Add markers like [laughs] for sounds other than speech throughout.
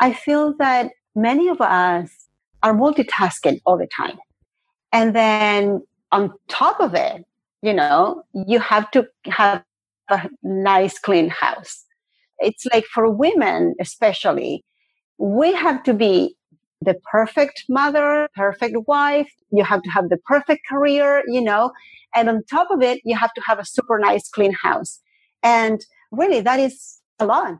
I feel that many of us are multitasking all the time. And then on top of it, you know, you have to have a nice, clean house. It's like for women, especially, we have to be the perfect mother, perfect wife. You have to have the perfect career, you know, and on top of it, you have to have a super nice, clean house. And really, that is a lot.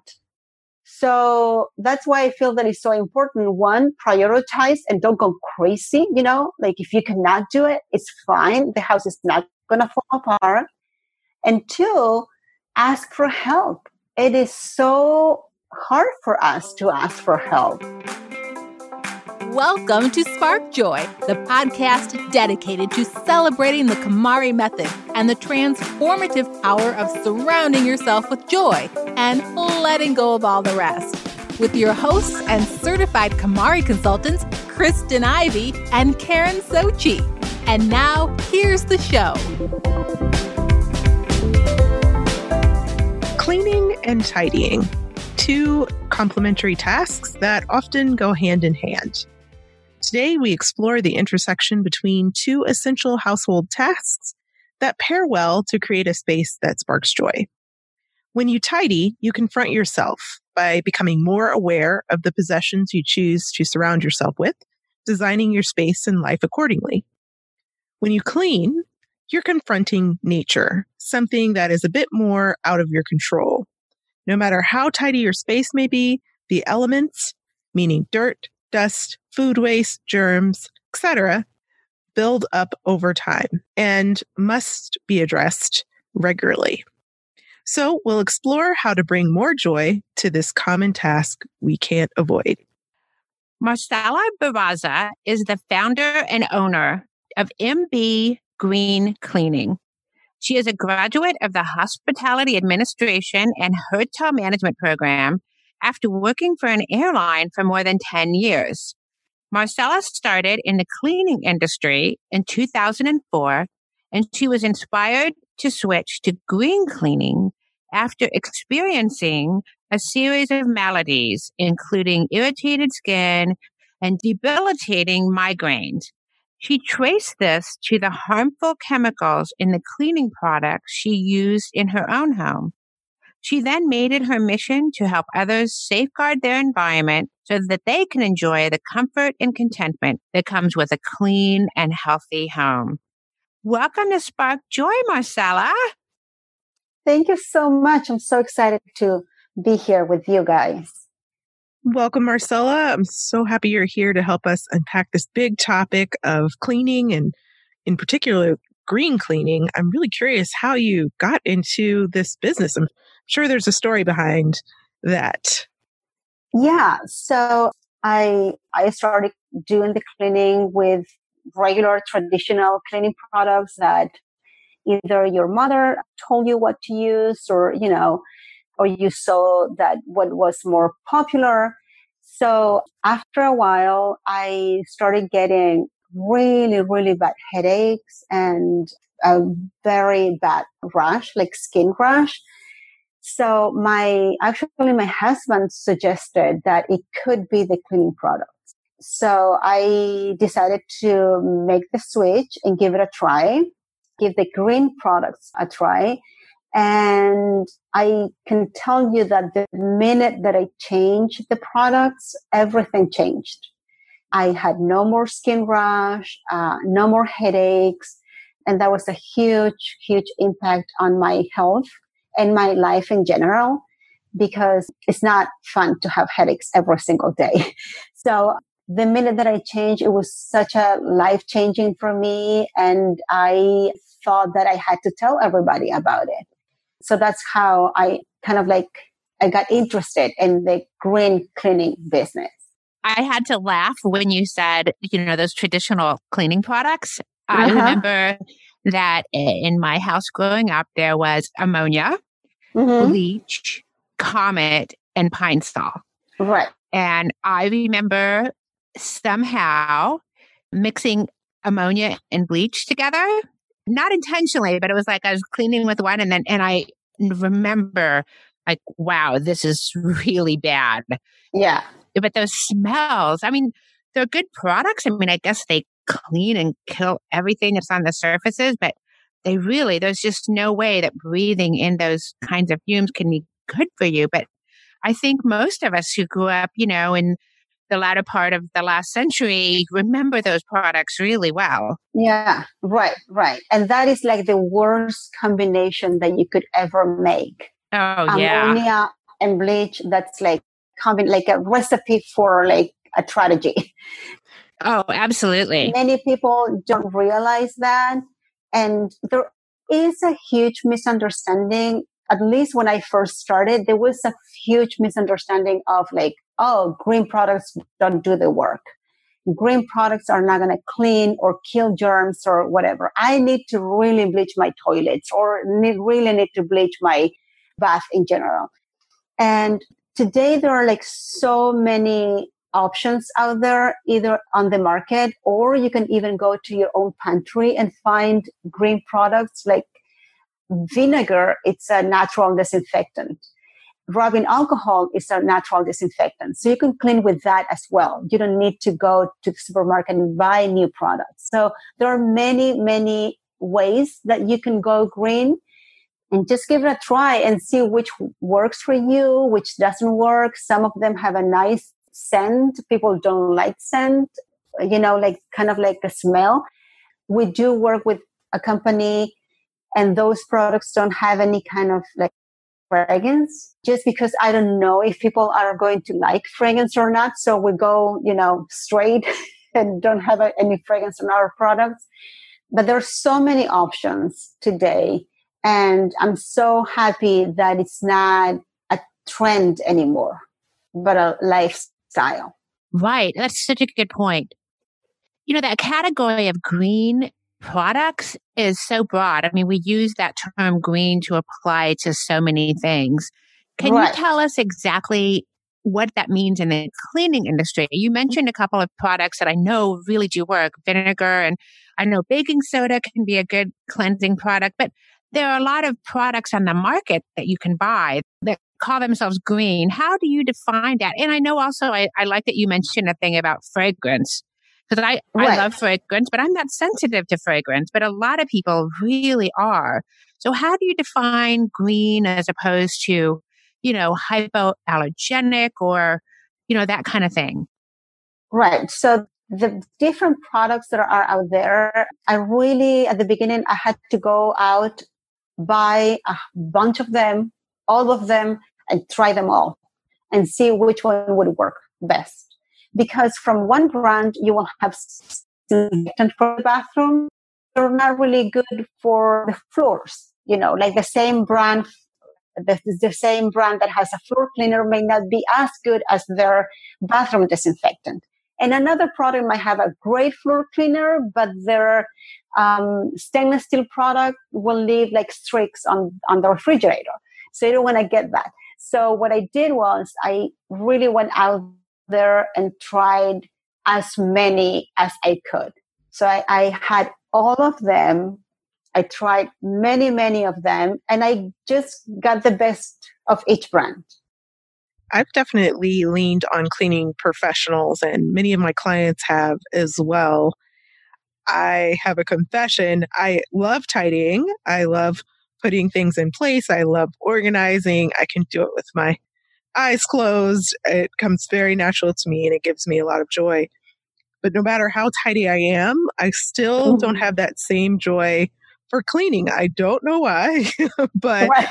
So that's why I feel that it's so important. One, prioritize and don't go crazy. You know, like if you cannot do it, it's fine. The house is not going to fall apart. And two, ask for help. It is so hard for us to ask for help. Welcome to Spark Joy, the podcast dedicated to celebrating the KonMari method and the transformative power of surrounding yourself with joy and letting go of all the rest. With your hosts and certified KonMari consultants, Kristen Ivy and Karen Sochi. And now, here's the show. Cleaning and tidying, two complementary tasks that often go hand in hand. Today, we explore the intersection between two essential household tasks that pair well to create a space that sparks joy. When you tidy, you confront yourself by becoming more aware of the possessions you choose to surround yourself with, designing your space and life accordingly. When you clean, you're confronting nature, something that is a bit more out of your control. No matter how tidy your space may be, the elements, meaning dirt, dust, food waste, germs, etc., build up over time and must be addressed regularly. So we'll explore how to bring more joy to this common task we can't avoid. Marcela Barraza is the founder and owner of MB Green Cleaning. She is a graduate of the Hospitality Administration and Hotel Management program after working for an airline for more than 10 years. Marcella started in the cleaning industry in 2004, and she was inspired to switch to green cleaning after experiencing a series of maladies, including irritated skin and debilitating migraines. She traced this to the harmful chemicals in the cleaning products she used in her own home. She then made it her mission to help others safeguard their environment so that they can enjoy the comfort and contentment that comes with a clean and healthy home. Welcome to Spark Joy, Marcella. Thank you so much. I'm so excited to be here with you guys. Welcome, Marcella. I'm so happy you're here to help us unpack this big topic of cleaning and, in particular, green cleaning. I'm really curious how you got into this business. I'm sure there's a story behind that. Yeah. So I I started doing the cleaning with regular traditional cleaning products that either your mother told you what to use or you know or you saw that what was more popular so after a while i started getting really really bad headaches and a very bad rash like skin rash so my, actually my husband suggested that it could be the cleaning products. So I decided to make the switch and give it a try, give the green products a try. And I can tell you that the minute that I changed the products, everything changed. I had no more skin rash, uh, no more headaches. And that was a huge, huge impact on my health and my life in general because it's not fun to have headaches every single day. [laughs] So the minute that I changed, it was such a life changing for me. And I thought that I had to tell everybody about it. So that's how I kind of like, I got interested in the green cleaning business. I had to laugh when you said, you know, those traditional cleaning products. Uh-huh. I remember that in my house growing up, there was ammonia, mm-hmm. bleach, comet, and pine sol. Right. And I remember somehow mixing ammonia and bleach together, not intentionally, but it was like I was cleaning with one and then, and I remember like, wow, this is really bad. Yeah. but those smells, I mean, they're good products. I mean, I guess they clean and kill everything that's on the surfaces, but they really, there's just no way that breathing in those kinds of fumes can be good for you. But I think most of us who grew up, you know, in the latter part of the last century remember those products really well. Yeah, right, right. And that is like the worst combination that you could ever make. Oh, yeah. Ammonia and bleach, that's like combi- like a recipe for like a tragedy. Oh, absolutely. Many people don't realize that. And there is a huge misunderstanding. At least when I first started, there was a huge misunderstanding of like, oh, green products don't do the work. Green products are not going to clean or kill germs or whatever. I need to really bleach my toilets or need, really need to bleach my bath in general. And today there are like so many options out there, either on the market or you can even go to your own pantry and find green products like vinegar. It's a natural disinfectant. Rubbing alcohol is a natural disinfectant. So you can clean with that as well. You don't need to go to the supermarket and buy new products. So there are many, many ways that you can go green and just give it a try and see which works for you, which doesn't work. Some of them have a nice scent. People don't like scent, you know, like kind of like the smell. We do work with a company and those products don't have any kind of like fragrance just because I don't know if people are going to like fragrance or not. So we go, you know, straight [laughs] and don't have any fragrance on our products. But there are so many options today. And I'm so happy that it's not a trend anymore, but a lifestyle style. Right. That's such a good point. You know, that category of green products is so broad. I mean, we use that term green to apply to so many things. Can right. you tell us exactly what that means in the cleaning industry? You mentioned a couple of products that I know really do work vinegar, and I know baking soda can be a good cleansing product, but there are a lot of products on the market that you can buy that call themselves green. How do you define that? And I know also, I, I like that you mentioned a thing about fragrance because I, right. I love fragrance, but I'm not sensitive to fragrance, but a lot of people really are. So how do you define green as opposed to, you know, hypoallergenic or, you know, that kind of thing? Right. So the different products that are out there, I really, at the beginning, I had to go out, buy a bunch of them, all of them and try them all and see which one would work best. Because from one brand, you will have disinfectant for the bathroom. They're not really good for the floors. You know, like the same brand, the, the same brand that has a floor cleaner may not be as good as their bathroom disinfectant. And another product might have a great floor cleaner, but their um, stainless steel product will leave like streaks on, on the refrigerator. So you don't want to get that. So what I did was I really went out there and tried as many as I could. So I, I had all of them. I tried many, many of them, and I just got the best of each brand. I've definitely leaned on cleaning professionals, and many of my clients have as well. I have a confession. I love tidying. I love putting things in place. I love organizing. I can do it with my eyes closed. It comes very natural to me and it gives me a lot of joy. But no matter how tidy I am, I still mm-hmm. don't have that same joy for cleaning. I don't know why, [laughs] but right.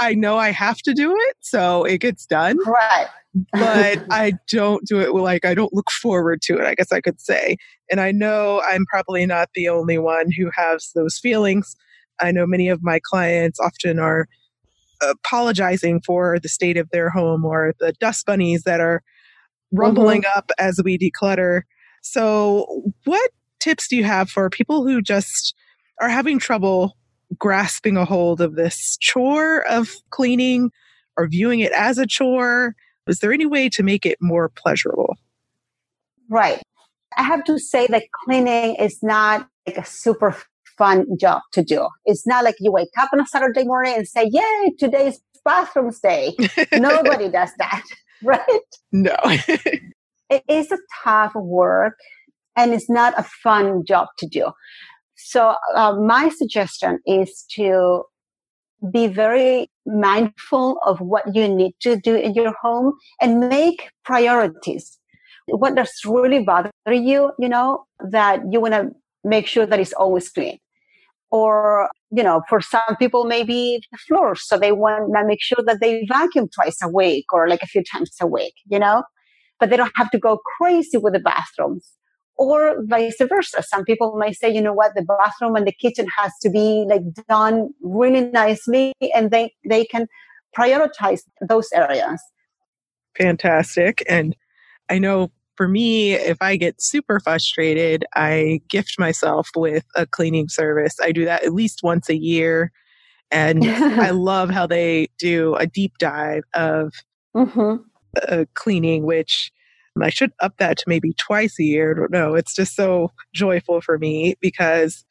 I know I have to do it. So it gets done. Right. but [laughs] I don't do it like I don't look forward to it, I guess I could say. And I know I'm probably not the only one who has those feelings. I know many of my clients often are apologizing for the state of their home or the dust bunnies that are rumbling mm-hmm. up as we declutter. So, what tips do you have for people who just are having trouble grasping a hold of this chore of cleaning or viewing it as a chore? Is there any way to make it more pleasurable? Right. I have to say that cleaning is not like a super fun job to do. It's not like you wake up on a Saturday morning and say, Yay, today's bathroom day. [laughs] Nobody does that, [laughs] right? No. [laughs] it is a tough work and it's not a fun job to do. So uh, my suggestion is to be very mindful of what you need to do in your home and make priorities. What does really bother you, you know, that you want to make sure that it's always clean. Or, you know, for some people, maybe the floors. So they want to make sure that they vacuum twice a week or like a few times a week, you know, but they don't have to go crazy with the bathrooms or vice versa. Some people might say, you know what, the bathroom and the kitchen has to be like done really nicely and they, they can prioritize those areas. Fantastic. And I know for me, if I get super frustrated, I gift myself with a cleaning service. I do that at least once a year. And I [laughs] love how they do a deep dive of mm-hmm. uh, cleaning, which I should up that to maybe twice a year. I don't know. It's just so joyful for me because,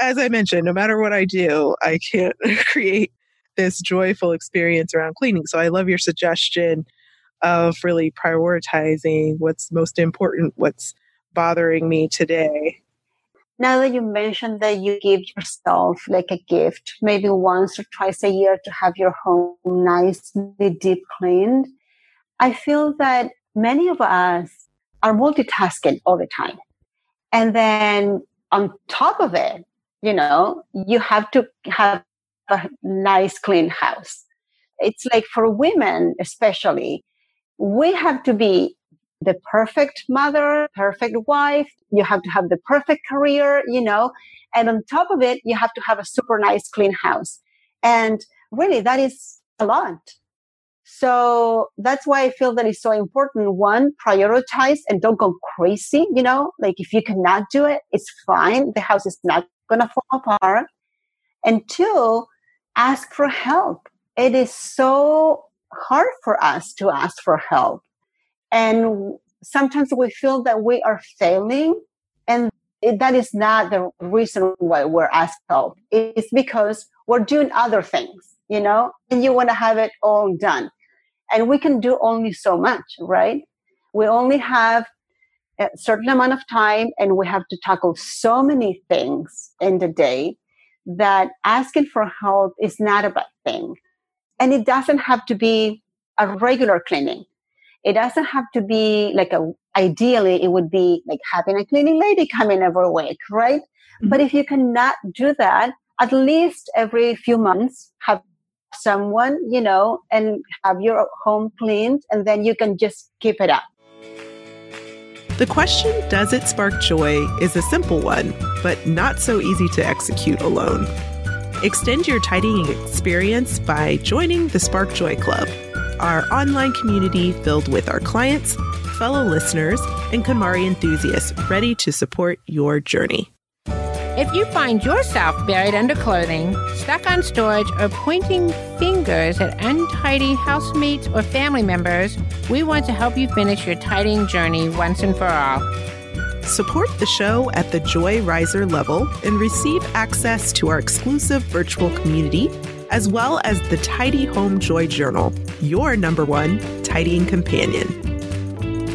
as I mentioned, no matter what I do, I can't [laughs] create this joyful experience around cleaning. So I love your suggestion of really prioritizing what's most important, what's bothering me today. Now that you mentioned that you give yourself like a gift, maybe once or twice a year to have your home nicely deep cleaned, I feel that many of us are multitasking all the time. And then on top of it, you know, you have to have a nice, clean house. It's like for women, especially, we have to be the perfect mother, perfect wife. You have to have the perfect career, you know, and on top of it, you have to have a super nice, clean house. And really, that is a lot. So that's why I feel that it's so important. One, prioritize and don't go crazy. You know, like if you cannot do it, it's fine. The house is not going to fall apart. And two, ask for help. It is so hard for us to ask for help. And sometimes we feel that we are failing and that is not the reason why we're asked help. It's because we're doing other things, you know, and you want to have it all done. And we can do only so much, right? We only have a certain amount of time and we have to tackle so many things in the day that asking for help is not a bad thing. And it doesn't have to be a regular cleaning. It doesn't have to be like a, ideally it would be like having a cleaning lady come in every week, right? Mm-hmm. But if you cannot do that, at least every few months, have someone, you know, and have your home cleaned and then you can just keep it up. The question, does it spark joy, is a simple one, but not so easy to execute alone. Extend your tidying experience by joining the Spark Joy Club, our online community filled with our clients, fellow listeners, and KonMari enthusiasts ready to support your journey. If you find yourself buried under clothing, stuck on storage, or pointing fingers at untidy housemates or family members, we want to help you finish your tidying journey once and for all. Support the show at the Joy Riser level and receive access to our exclusive virtual community, as well as the Tidy Home Joy Journal, your number one tidying companion.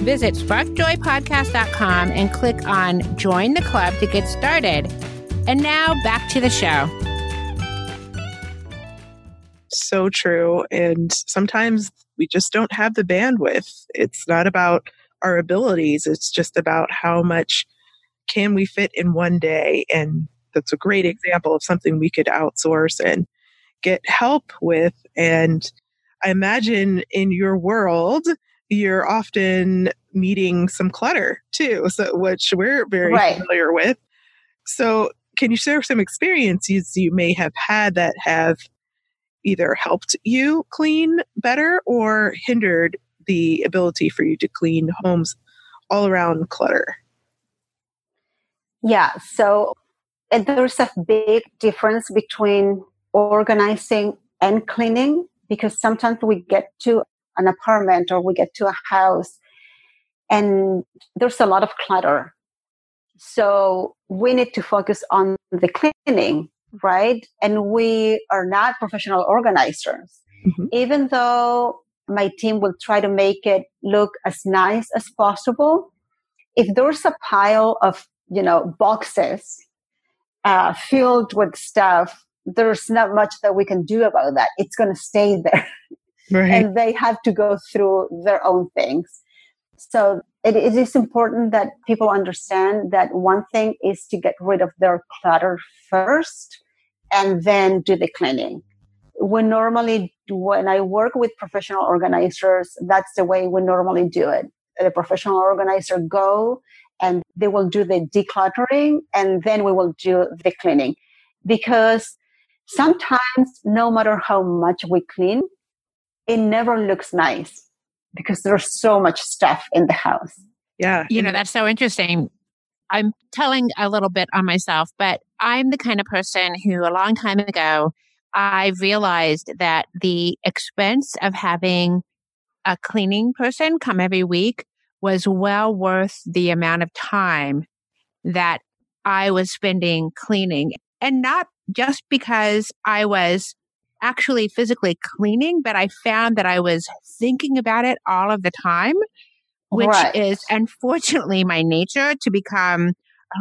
Visit sparkjoypodcast.com and click on Join the Club to get started. And now back to the show. So true. And sometimes we just don't have the bandwidth. It's not about our abilities. It's just about how much can we fit in one day. And that's a great example of something we could outsource and get help with. And I imagine in your world, you're often meeting some clutter too, so which we're very right. familiar with. So, can you share some experiences you may have had that have either helped you clean better or hindered the ability for you to clean homes all around clutter? Yeah, so there's a big difference between organizing and cleaning because sometimes we get to an apartment or we get to a house and there's a lot of clutter. So we need to focus on the cleaning, right? And we are not professional organizers. Mm-hmm. Even though my team will try to make it look as nice as possible. If there's a pile of, you know, boxes uh, filled with stuff, there's not much that we can do about that. It's going to stay there. [laughs] Right. and they have to go through their own things. So it, it is important that people understand that one thing is to get rid of their clutter first and then do the cleaning. We normally, when I work with professional organizers, that's the way we normally do it. The professional organizer go and they will do the decluttering and then we will do the cleaning. Because sometimes, no matter how much we clean, it never looks nice because there's so much stuff in the house. Yeah. You know, that's so interesting. I'm telling a little bit on myself, but I'm the kind of person who a long time ago, I realized that the expense of having a cleaning person come every week was well worth the amount of time that I was spending cleaning. And not just because I was actually physically cleaning, but I found that I was thinking about it all of the time, which right. is unfortunately my nature to become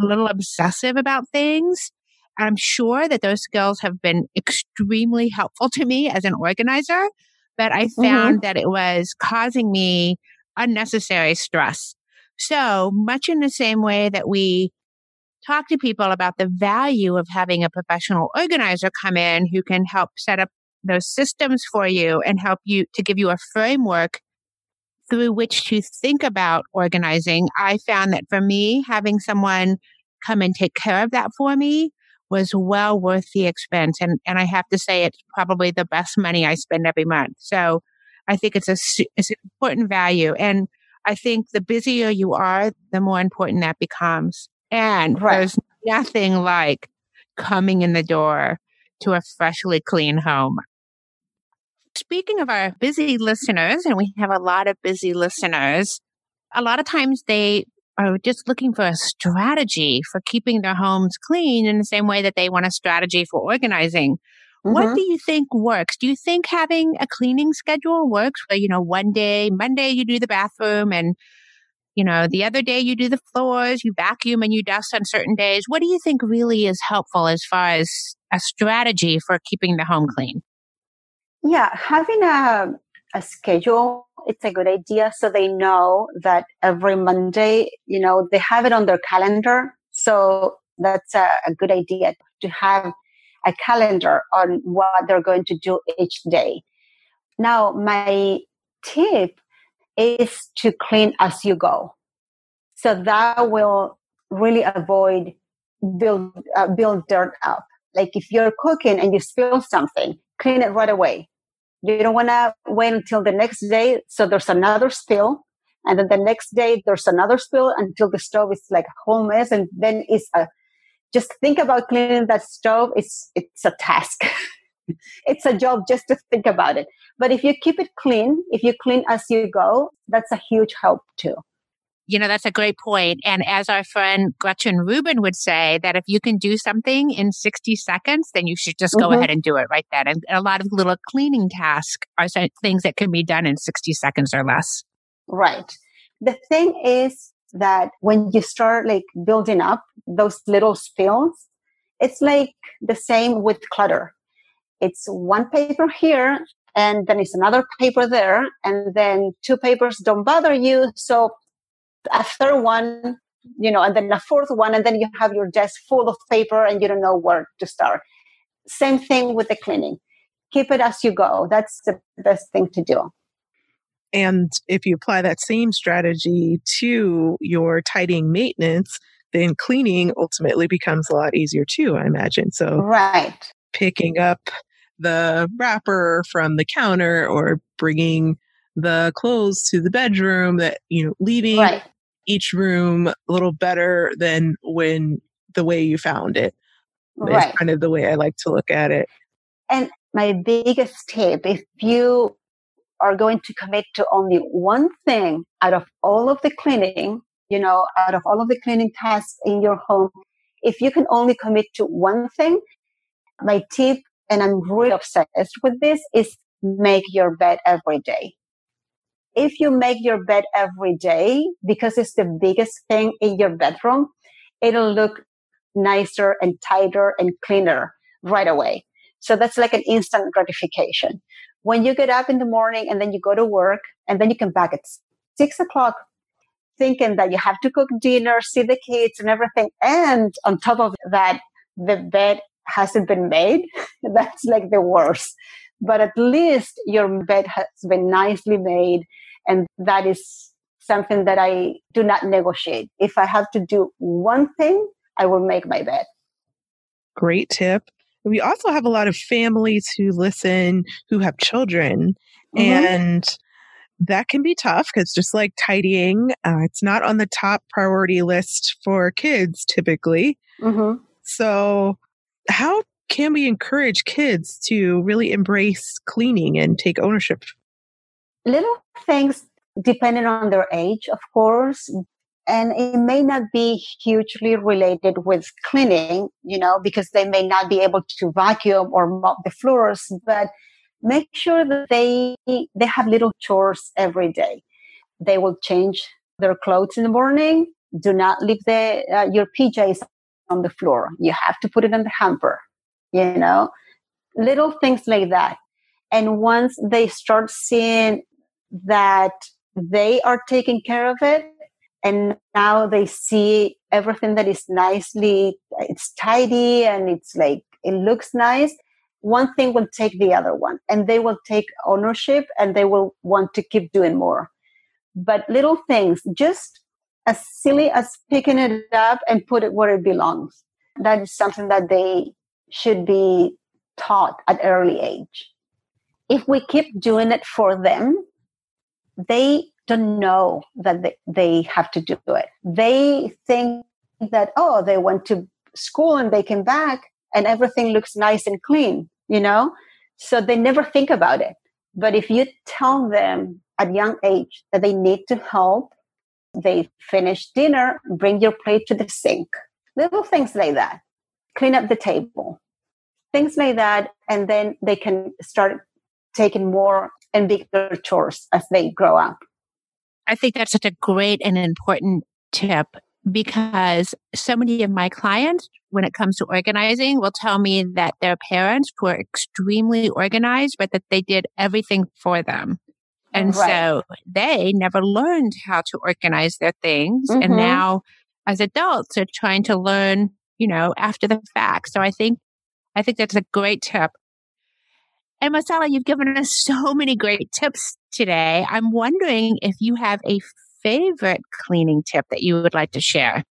a little obsessive about things. I'm sure that those skills have been extremely helpful to me as an organizer, but I mm-hmm. found mm-hmm. that it was causing me unnecessary stress. So much in the same way that we talk to people about the value of having a professional organizer come in who can help set up those systems for you and help you to give you a framework through which to think about organizing. I found that for me, having someone come and take care of that for me was well worth the expense. And, and I have to say, it's probably the best money I spend every month. So I think it's a, it's an important value. And I think the busier you are, the more important that becomes. And right. there's nothing like coming in the door to a freshly clean home. Speaking of our busy listeners, and we have a lot of busy listeners, a lot of times they are just looking for a strategy for keeping their homes clean in the same way that they want a strategy for organizing. Mm-hmm. What do you think works? Do you think having a cleaning schedule works where, you know, one day, Monday you do the bathroom and you know, the other day you do the floors, you vacuum and you dust on certain days. What do you think really is helpful as far as a strategy for keeping the home clean? Yeah, having a, a schedule, it's a good idea. So they know that every Monday, you know, they have it on their calendar. So that's a, a good idea to have a calendar on what they're going to do each day. Now, my tip is to clean as you go. So that will really avoid build uh, build dirt up. Like if you're cooking and you spill something, clean it right away. You don't want to wait until the next day. So there's another spill. And then the next day there's another spill until the stove is like a whole mess. And then it's a, just think about cleaning that stove. It's, it's a task. [laughs] it's a job just to think about it. But if you keep it clean, if you clean as you go, that's a huge help too. You know, that's a great point. And as our friend Gretchen Rubin would say, that if you can do something in 60 seconds, then you should just go mm-hmm. ahead and do it right then. And a lot of little cleaning tasks are things that can be done in 60 seconds or less. Right. The thing is that when you start like building up those little spills, it's like the same with clutter it's one paper here and then it's another paper there and then two papers don't bother you so a third one you know and then a fourth one and then you have your desk full of paper and you don't know where to start. Same thing with the cleaning. Keep it as you go. That's the best thing to do. And if you apply that same strategy to your tidying maintenance then cleaning ultimately becomes a lot easier too i imagine. So right. picking up the wrapper from the counter or bringing the clothes to the bedroom that you know leaving right. each room a little better than when the way you found it right. is kind of the way i like to look at it and my biggest tip if you are going to commit to only one thing out of all of the cleaning you know out of all of the cleaning tasks in your home if you can only commit to one thing my tip and I'm really obsessed with this, is make your bed every day. If you make your bed every day, because it's the biggest thing in your bedroom, it'll look nicer and tighter and cleaner right away. So that's like an instant gratification. When you get up in the morning and then you go to work and then you come back at six o'clock thinking that you have to cook dinner, see the kids and everything. And on top of that, the bed hasn't been made. [laughs] that's like the worst. But at least your bed has been nicely made. And that is something that I do not negotiate. If I have to do one thing, I will make my bed. Great tip. We also have a lot of families who listen who have children, mm-hmm. and that can be tough because just like tidying, uh, it's not on the top priority list for kids typically. Mm-hmm. So, how can we encourage kids to really embrace cleaning and take ownership? Little things depending on their age, of course, and it may not be hugely related with cleaning, you know, because they may not be able to vacuum or mop the floors, but make sure that they they have little chores every day. They will change their clothes in the morning. Do not leave the uh, your PJs on the floor. You have to put it in the hamper. You know, little things like that. And once they start seeing that they are taking care of it, and now they see everything that is nicely it's tidy and it's like it looks nice one thing will take the other one and they will take ownership and they will want to keep doing more but little things just as silly as picking it up and put it where it belongs that is something that they should be taught at early age if we keep doing it for them they don't know that they, they have to do it. They think that, oh, they went to school and they came back and everything looks nice and clean, you know? So they never think about it. But if you tell them at young age that they need to help, they finish dinner, bring your plate to the sink, little things like that, clean up the table, things like that. And then they can start taking more and bigger chores as they grow up. I think that's such a great and important tip because so many of my clients, when it comes to organizing, will tell me that their parents were extremely organized, but that they did everything for them. And right. so they never learned how to organize their things. Mm-hmm. And now as adults are trying to learn, you know, after the fact. So I think, I think that's a great tip. And Marcela, you've given us so many great tips today. I'm wondering if you have a favorite cleaning tip that you would like to share.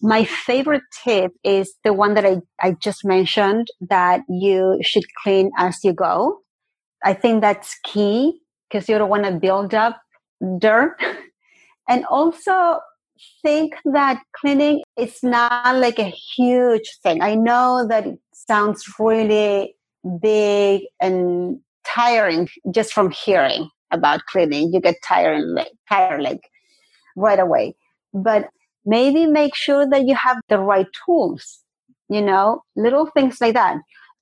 My favorite tip is the one that I, I just mentioned that you should clean as you go. I think that's key because you don't want to build up dirt. [laughs] and also think that cleaning is not like a huge thing. I know that it sounds really big and tiring just from hearing about cleaning. You get tired, like, tired like right away. But maybe make sure that you have the right tools, you know, little things like that.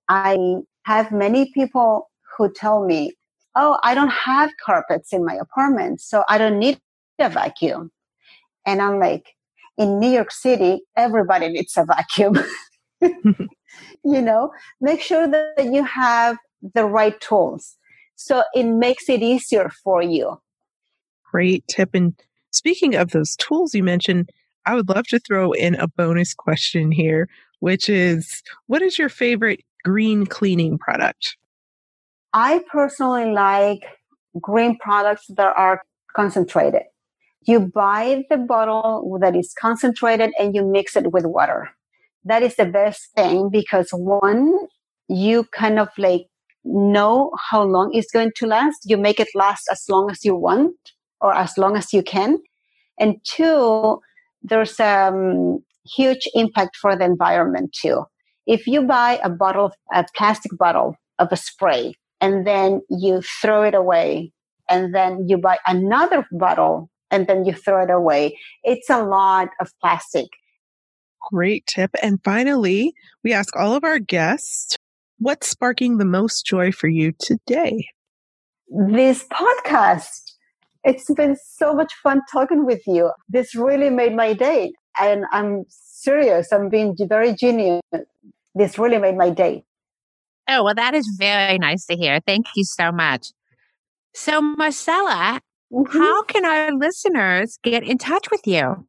I have many people who tell me, Oh, I don't have carpets in my apartment, so I don't need a vacuum. And I'm like, in New York City, everybody needs a vacuum. [laughs] you know, make sure that you have the right tools. So it makes it easier for you. Great tip. And speaking of those tools you mentioned, I would love to throw in a bonus question here, which is what is your favorite green cleaning product? I personally like green products that are concentrated. You buy the bottle that is concentrated and you mix it with water that is the best thing because one, you kind of like know how long it's going to last. You make it last as long as you want or as long as you can. And two, there's a um, huge impact for the environment too. If you buy a bottle, a plastic bottle of a spray, and then you throw it away, and then you buy another bottle, and then you throw it away, it's a lot of plastic. Great tip. And finally, we ask all of our guests what's sparking the most joy for you today? This podcast. It's been so much fun talking with you. This really made my day. And I'm serious. I'm being very genuine. This really made my day. Oh, well, that is very nice to hear. Thank you so much. So, Marcella, mm-hmm. how can our listeners get in touch with you?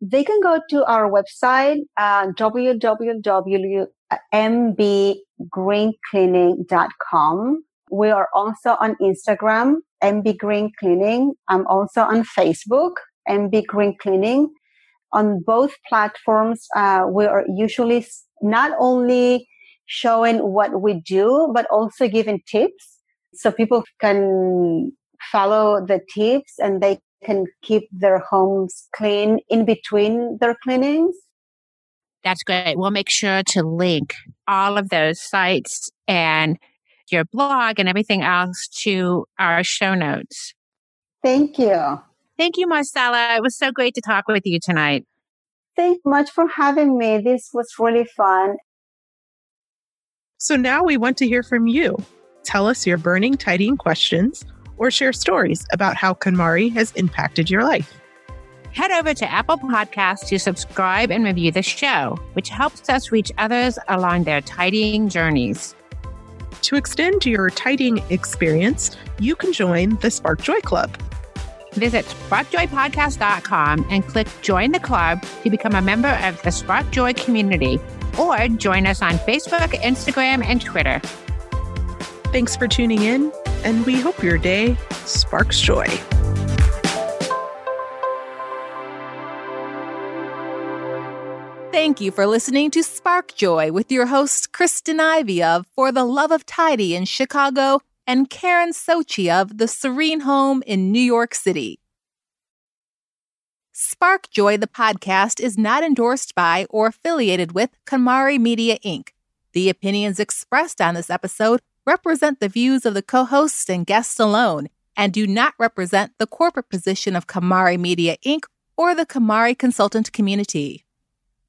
They can go to our website, uh, www.mbgreencleaning.com. We are also on Instagram, MB Green Cleaning. I'm also on Facebook, MB Green Cleaning. On both platforms, uh, we are usually not only showing what we do, but also giving tips so people can follow the tips and they can keep their homes clean in between their cleanings. That's great. We'll make sure to link all of those sites and your blog and everything else to our show notes. Thank you. Thank you, Marcella. It was so great to talk with you tonight. Thank you much for having me. This was really fun. So now we want to hear from you. Tell us your burning tidying questions or share stories about how KonMari has impacted your life. Head over to Apple Podcasts to subscribe and review the show, which helps us reach others along their tidying journeys. To extend your tidying experience, you can join the Spark Joy Club. Visit sparkjoypodcast.com and click Join the Club to become a member of the Spark Joy community, or join us on Facebook, Instagram, and Twitter. Thanks for tuning in, and we hope your day sparks joy. Thank you for listening to Spark Joy with your hosts Kristen Ivy of For the Love of Tidy in Chicago and Karen Sochi of The Serene Home in New York City. Spark Joy, the podcast, is not endorsed by or affiliated with KonMari Media Inc. The opinions expressed on this episode represent the views of the co hosts and guests alone and do not represent the corporate position of KonMari Media Inc. or the KonMari consultant community.